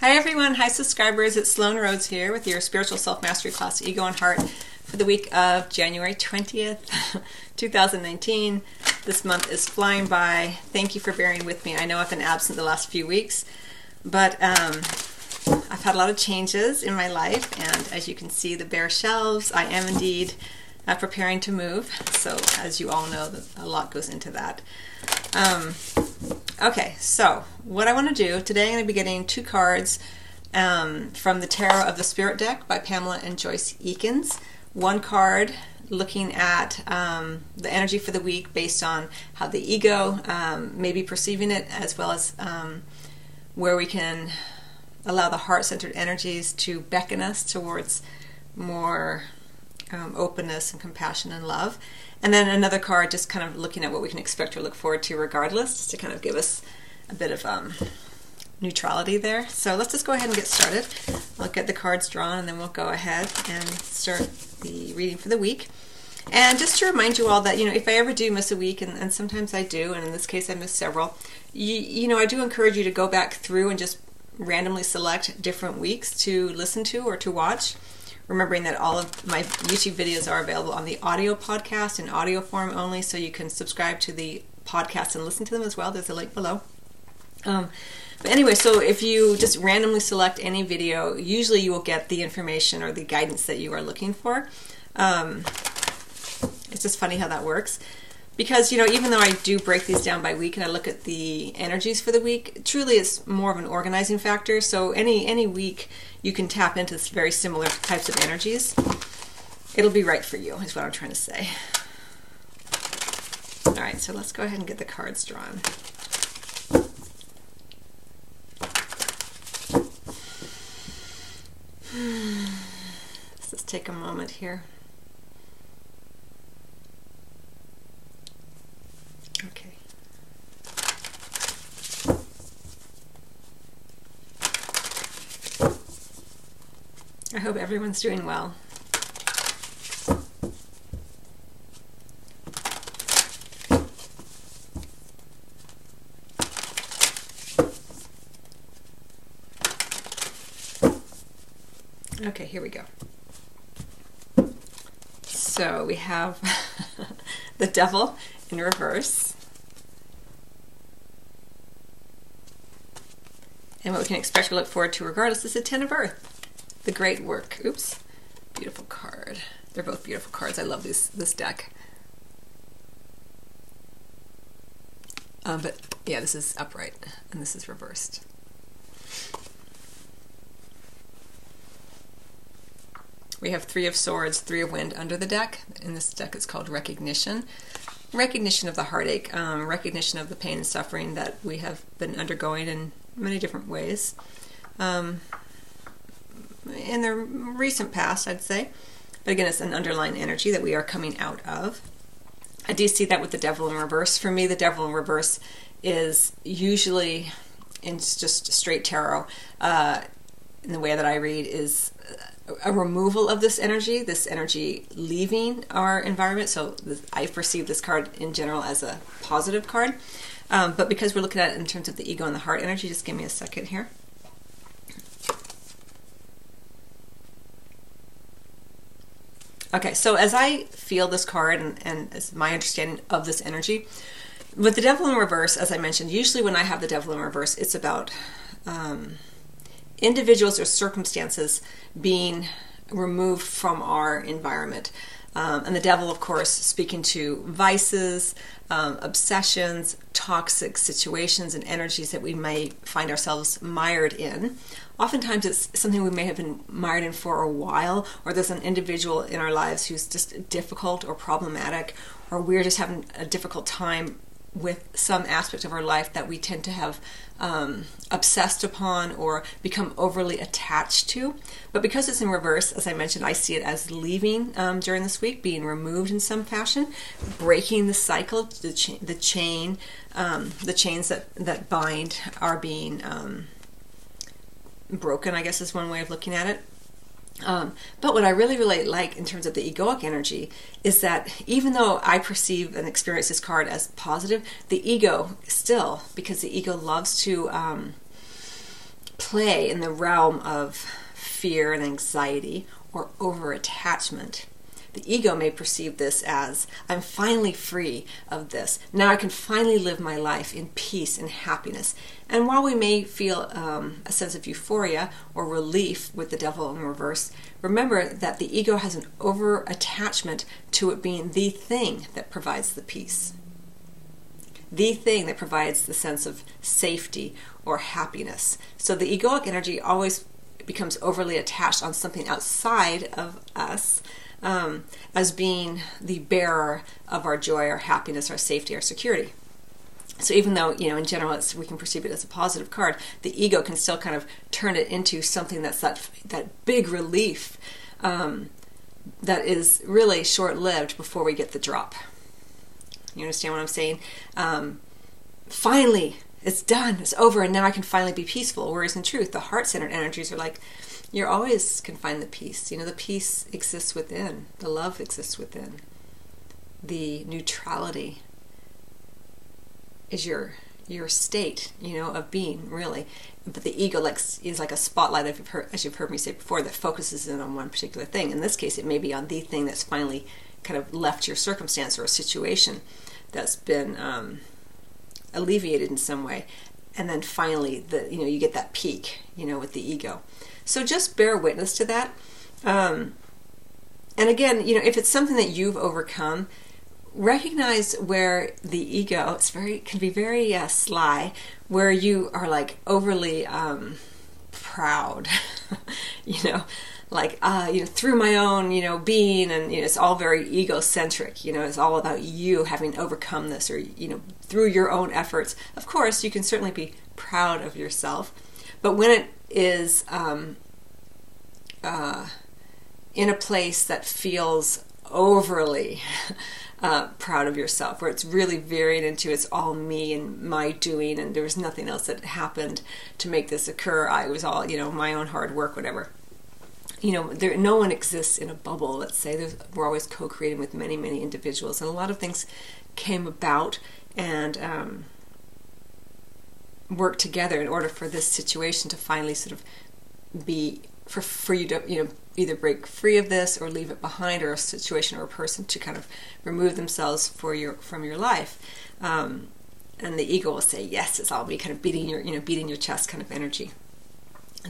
Hi everyone, hi subscribers. It's Sloan Rhodes here with your spiritual self mastery class, Ego and Heart, for the week of January 20th, 2019. This month is flying by. Thank you for bearing with me. I know I've been absent the last few weeks, but um, I've had a lot of changes in my life, and as you can see, the bare shelves, I am indeed uh, preparing to move. So, as you all know, a lot goes into that. Um, okay, so what I want to do today, I'm going to be getting two cards um, from the Tarot of the Spirit deck by Pamela and Joyce Eakins. One card looking at um, the energy for the week based on how the ego um, may be perceiving it, as well as um, where we can allow the heart centered energies to beckon us towards more um, openness and compassion and love. And then another card just kind of looking at what we can expect or look forward to regardless, to kind of give us a bit of um, neutrality there. So let's just go ahead and get started. I'll get the cards drawn and then we'll go ahead and start the reading for the week. And just to remind you all that, you know, if I ever do miss a week, and, and sometimes I do, and in this case I missed several, you, you know, I do encourage you to go back through and just randomly select different weeks to listen to or to watch remembering that all of my YouTube videos are available on the audio podcast in audio form only, so you can subscribe to the podcast and listen to them as well. There's a link below. Um, but anyway, so if you just randomly select any video, usually you will get the information or the guidance that you are looking for. Um, it's just funny how that works because you know even though i do break these down by week and i look at the energies for the week truly it's more of an organizing factor so any any week you can tap into very similar types of energies. It'll be right for you is what i'm trying to say. All right so let's go ahead and get the cards drawn. Let's just take a moment here I hope everyone's doing well. Okay, here we go. So we have the devil in reverse. And what we can expect to look forward to regardless is the Ten of Earth the great work. Oops, beautiful card. They're both beautiful cards. I love this this deck. Um, but yeah, this is upright and this is reversed. We have Three of Swords, Three of Wind under the deck. In this deck, it's called Recognition. Recognition of the heartache, um, recognition of the pain and suffering that we have been undergoing in many different ways. Um, in the recent past, I'd say. But again, it's an underlying energy that we are coming out of. I do see that with the devil in reverse. For me, the devil in reverse is usually in just straight tarot. Uh, in the way that I read, is a removal of this energy, this energy leaving our environment. So I perceive this card in general as a positive card. Um, but because we're looking at it in terms of the ego and the heart energy, just give me a second here. Okay, so as I feel this card and, and as my understanding of this energy, with the devil in reverse, as I mentioned, usually when I have the devil in reverse, it's about um, individuals or circumstances being removed from our environment. Um, and the devil, of course, speaking to vices, um, obsessions, toxic situations, and energies that we may find ourselves mired in. Oftentimes, it's something we may have been mired in for a while, or there's an individual in our lives who's just difficult or problematic, or we're just having a difficult time with some aspect of our life that we tend to have um, obsessed upon or become overly attached to. But because it's in reverse, as I mentioned, I see it as leaving um, during this week, being removed in some fashion, breaking the cycle, the, cha- the chain, um, the chains that, that bind are being um, broken, I guess is one way of looking at it. Um, but what I really, really like in terms of the egoic energy is that even though I perceive and experience this card as positive, the ego still, because the ego loves to um, play in the realm of fear and anxiety or over attachment. The ego may perceive this as I'm finally free of this. Now I can finally live my life in peace and happiness. And while we may feel um, a sense of euphoria or relief with the devil in reverse, remember that the ego has an over attachment to it being the thing that provides the peace, the thing that provides the sense of safety or happiness. So the egoic energy always becomes overly attached on something outside of us um, as being the bearer of our joy, our happiness, our safety, our security. So even though you know in general we can perceive it as a positive card, the ego can still kind of turn it into something that's that that big relief um, that is really short lived before we get the drop. You understand what I'm saying? Um, finally, it's done, it's over, and now I can finally be peaceful. Whereas in truth, the heart centered energies are like, you're always can find the peace. You know, the peace exists within, the love exists within, the neutrality is your your state, you know, of being really. But the ego like is like a spotlight, if you've heard, as you've heard me say before, that focuses in on one particular thing. In this case, it may be on the thing that's finally kind of left your circumstance or a situation that's been um, alleviated in some way, and then finally, the you know, you get that peak, you know, with the ego. So just bear witness to that. Um, and again, you know, if it's something that you've overcome, recognize where the ego it's very can be very uh, sly, where you are like overly um, proud, you know, like uh, you know through my own you know being, and you know it's all very egocentric. You know, it's all about you having overcome this, or you know through your own efforts. Of course, you can certainly be proud of yourself, but when it is um, uh, in a place that feels overly uh, proud of yourself, where it's really veering into it's all me and my doing, and there was nothing else that happened to make this occur. I was all, you know, my own hard work, whatever. You know, there, no one exists in a bubble. Let's say There's, we're always co-creating with many, many individuals, and a lot of things came about and um, work together in order for this situation to finally sort of be for for you to you know either break free of this or leave it behind or a situation or a person to kind of remove themselves for your from your life um, and the ego will say yes it's all me kind of beating your you know beating your chest kind of energy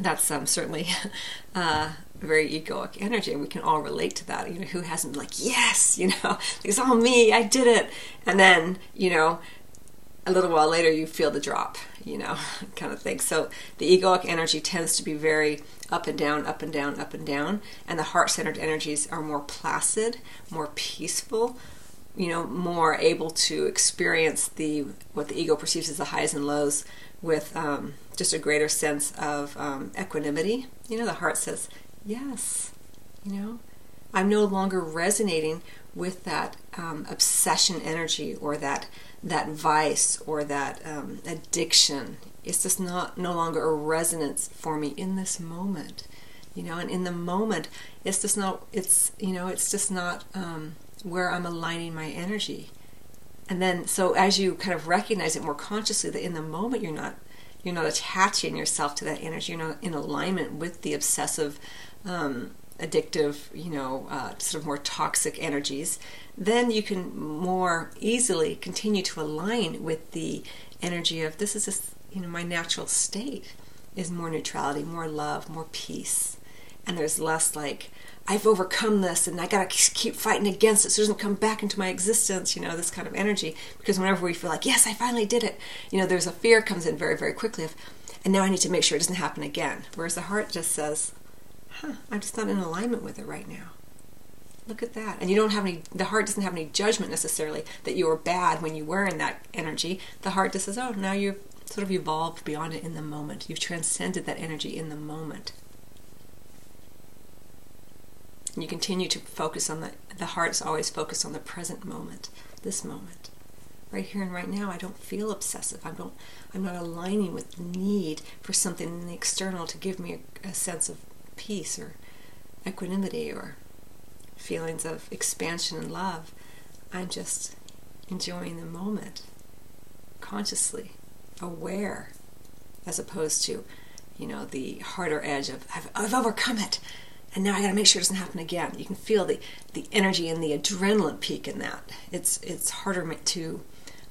that's um, certainly uh, very egoic energy we can all relate to that you know who hasn't been like yes you know it's all me i did it and then you know a little while later you feel the drop you know, kind of thing. So the egoic energy tends to be very up and down, up and down, up and down, and the heart centered energies are more placid, more peaceful, you know, more able to experience the what the ego perceives as the highs and lows with um, just a greater sense of um, equanimity. You know, the heart says, yes, you know, I'm no longer resonating with that um, obsession energy or that that vice or that um, addiction. It's just not no longer a resonance for me in this moment, you know. And in the moment, it's just not. It's you know, it's just not um, where I'm aligning my energy. And then, so as you kind of recognize it more consciously, that in the moment you're not you're not attaching yourself to that energy. You're not in alignment with the obsessive. Um, addictive, you know, uh, sort of more toxic energies, then you can more easily continue to align with the energy of this is a, you know my natural state is more neutrality, more love, more peace, and there's less like I've overcome this and I gotta keep fighting against it so it doesn't come back into my existence, you know, this kind of energy. Because whenever we feel like, yes, I finally did it, you know, there's a fear comes in very, very quickly of, and now I need to make sure it doesn't happen again. Whereas the heart just says, huh, I'm just not in alignment with it right now. Look at that. And you don't have any, the heart doesn't have any judgment necessarily that you were bad when you were in that energy. The heart just says, oh, now you've sort of evolved beyond it in the moment. You've transcended that energy in the moment. And you continue to focus on the, the heart's always focused on the present moment, this moment. Right here and right now, I don't feel obsessive. I don't, I'm not aligning with the need for something in the external to give me a, a sense of peace or equanimity or feelings of expansion and love. I'm just enjoying the moment, consciously, aware, as opposed to, you know, the harder edge of I've, I've overcome it, and now I got to make sure it doesn't happen again. You can feel the the energy and the adrenaline peak in that. It's it's harder to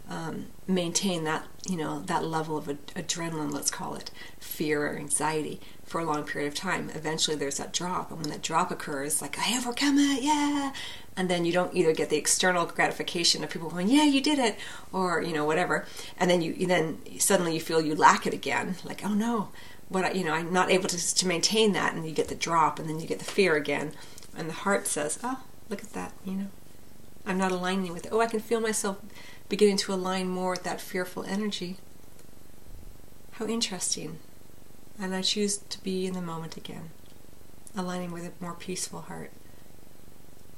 um, maintain that you know that level of ad- adrenaline, let's call it fear or anxiety, for a long period of time. Eventually, there's that drop, and when that drop occurs, like I overcome it, yeah, and then you don't either get the external gratification of people going, yeah, you did it, or you know whatever, and then you, you then suddenly you feel you lack it again, like oh no, what I, you know I'm not able to to maintain that, and you get the drop, and then you get the fear again, and the heart says, oh look at that, you know, I'm not aligning with it. Oh, I can feel myself beginning to align more with that fearful energy. How interesting. And I choose to be in the moment again, aligning with a more peaceful heart,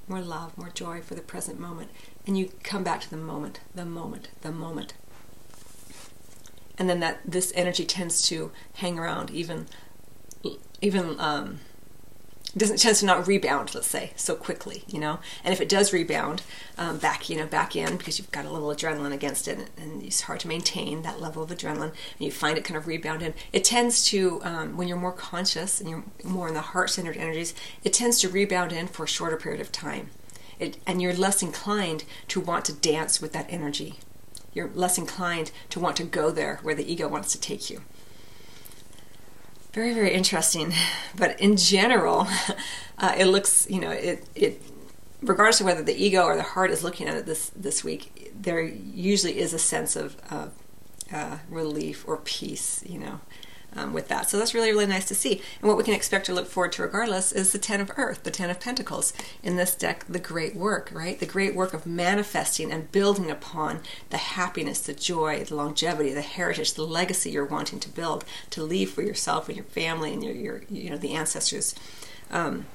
more love, more joy for the present moment. And you come back to the moment, the moment, the moment. And then that this energy tends to hang around even even um, doesn't tends to not rebound, let's say, so quickly, you know. And if it does rebound um, back, you know, back in because you've got a little adrenaline against it, and it's hard to maintain that level of adrenaline, and you find it kind of rebound in. It tends to, um, when you're more conscious and you're more in the heart-centered energies, it tends to rebound in for a shorter period of time, it, and you're less inclined to want to dance with that energy. You're less inclined to want to go there where the ego wants to take you. Very very interesting. But in general uh, it looks you know it it regardless of whether the ego or the heart is looking at it this this week there usually is a sense of uh, uh, relief or peace you know um, with that. So that's really, really nice to see. And what we can expect to look forward to regardless is the Ten of Earth, the Ten of Pentacles. In this deck, the great work, right? The great work of manifesting and building upon the happiness, the joy, the longevity, the heritage, the legacy you're wanting to build, to leave for yourself and your family and your, your you know, the ancestors. Um,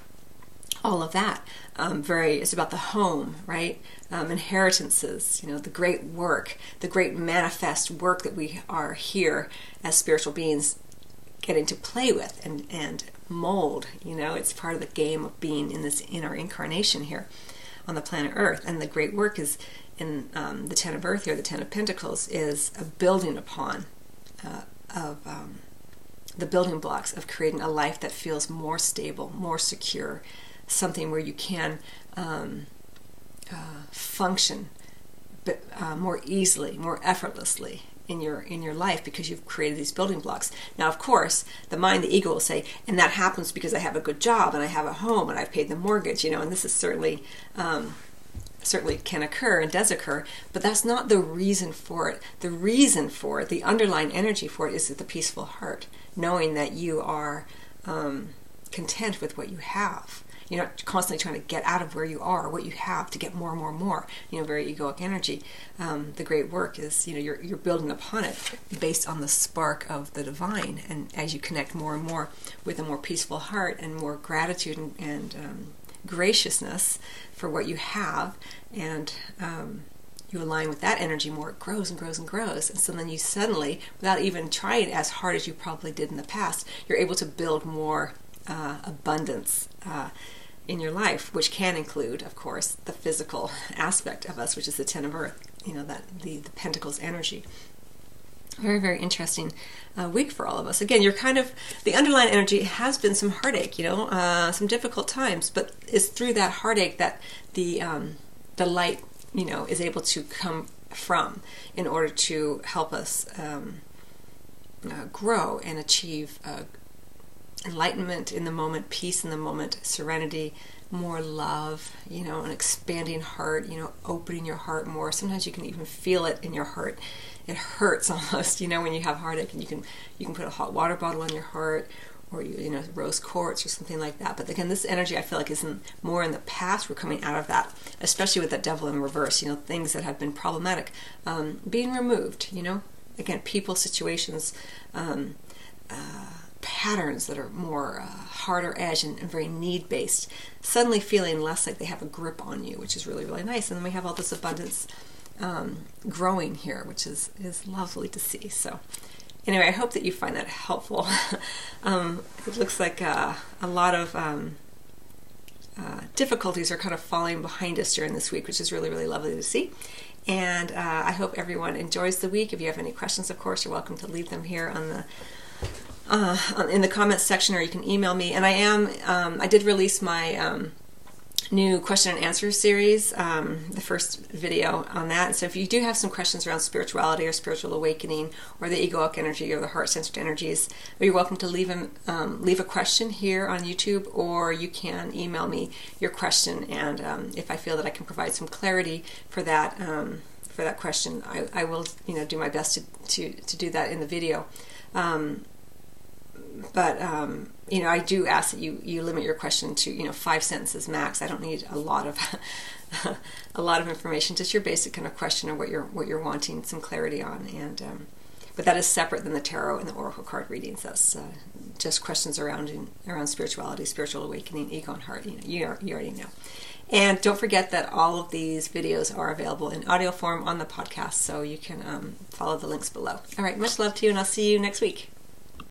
all of that. Um, very, it's about the home, right? Um, inheritances, you know, the great work, the great manifest work that we are here as spiritual beings getting to play with and, and mold. You know, it's part of the game of being in this in our incarnation here on the planet Earth. And the great work is in um, the Ten of Earth here, the Ten of Pentacles, is a building upon uh, of um, the building blocks of creating a life that feels more stable, more secure, something where you can um, uh, function but, uh, more easily, more effortlessly, in your in your life because you've created these building blocks. Now, of course, the mind, the ego will say, and that happens because I have a good job and I have a home and I've paid the mortgage, you know, and this is certainly um, certainly can occur and does occur, but that's not the reason for it. The reason for it, the underlying energy for it, is the peaceful heart, knowing that you are um, content with what you have you're not constantly trying to get out of where you are, what you have, to get more and more and more. You know, very egoic energy. Um, the great work is, you know, you're you're building upon it based on the spark of the divine, and as you connect more and more with a more peaceful heart and more gratitude and, and um, graciousness for what you have, and um, you align with that energy more, it grows and grows and grows. And so then you suddenly, without even trying as hard as you probably did in the past, you're able to build more uh, abundance. Uh, in your life, which can include, of course, the physical aspect of us, which is the Ten of Earth, you know, that the, the Pentacles energy. Very, very interesting uh, week for all of us. Again, you're kind of, the underlying energy has been some heartache, you know, uh, some difficult times, but it's through that heartache that the, um, the light, you know, is able to come from in order to help us um, uh, grow and achieve enlightenment in the moment, peace in the moment, serenity, more love, you know, an expanding heart, you know, opening your heart more. Sometimes you can even feel it in your heart. It hurts almost, you know, when you have heartache and you can you can put a hot water bottle on your heart or you, you know rose quartz or something like that. But again, this energy I feel like is in, more in the past. We're coming out of that, especially with that devil in reverse. You know, things that have been problematic um, being removed. You know, again, people, situations. Um, uh, patterns that are more uh, harder edge and, and very need based, suddenly feeling less like they have a grip on you, which is really, really nice. And then we have all this abundance um, growing here, which is, is lovely to see. So, anyway, I hope that you find that helpful. um, it looks like uh, a lot of um, uh, difficulties are kind of falling behind us during this week, which is really, really lovely to see. And uh, I hope everyone enjoys the week. If you have any questions, of course, you're welcome to leave them here on the uh, in the comments section, or you can email me. And I am, um, I did release my um, new question and answer series, um, the first video on that. So if you do have some questions around spirituality or spiritual awakening or the egoic energy or the heart centered energies, you're welcome to leave a, um, leave a question here on YouTube or you can email me your question. And um, if I feel that I can provide some clarity for that, um, for that question, I, I, will you know do my best to, to, to do that in the video. Um, but um, you know, I do ask that you you limit your question to you know five sentences max. I don't need a lot of a lot of information. Just your basic kind of question of what you're what you're wanting some clarity on, and um, but that is separate than the tarot and the oracle card readings. That's uh, just questions around around spirituality, spiritual awakening, ego, and heart. You know, you, are, you already know. And don't forget that all of these videos are available in audio form on the podcast, so you can um, follow the links below. All right, much love to you, and I'll see you next week.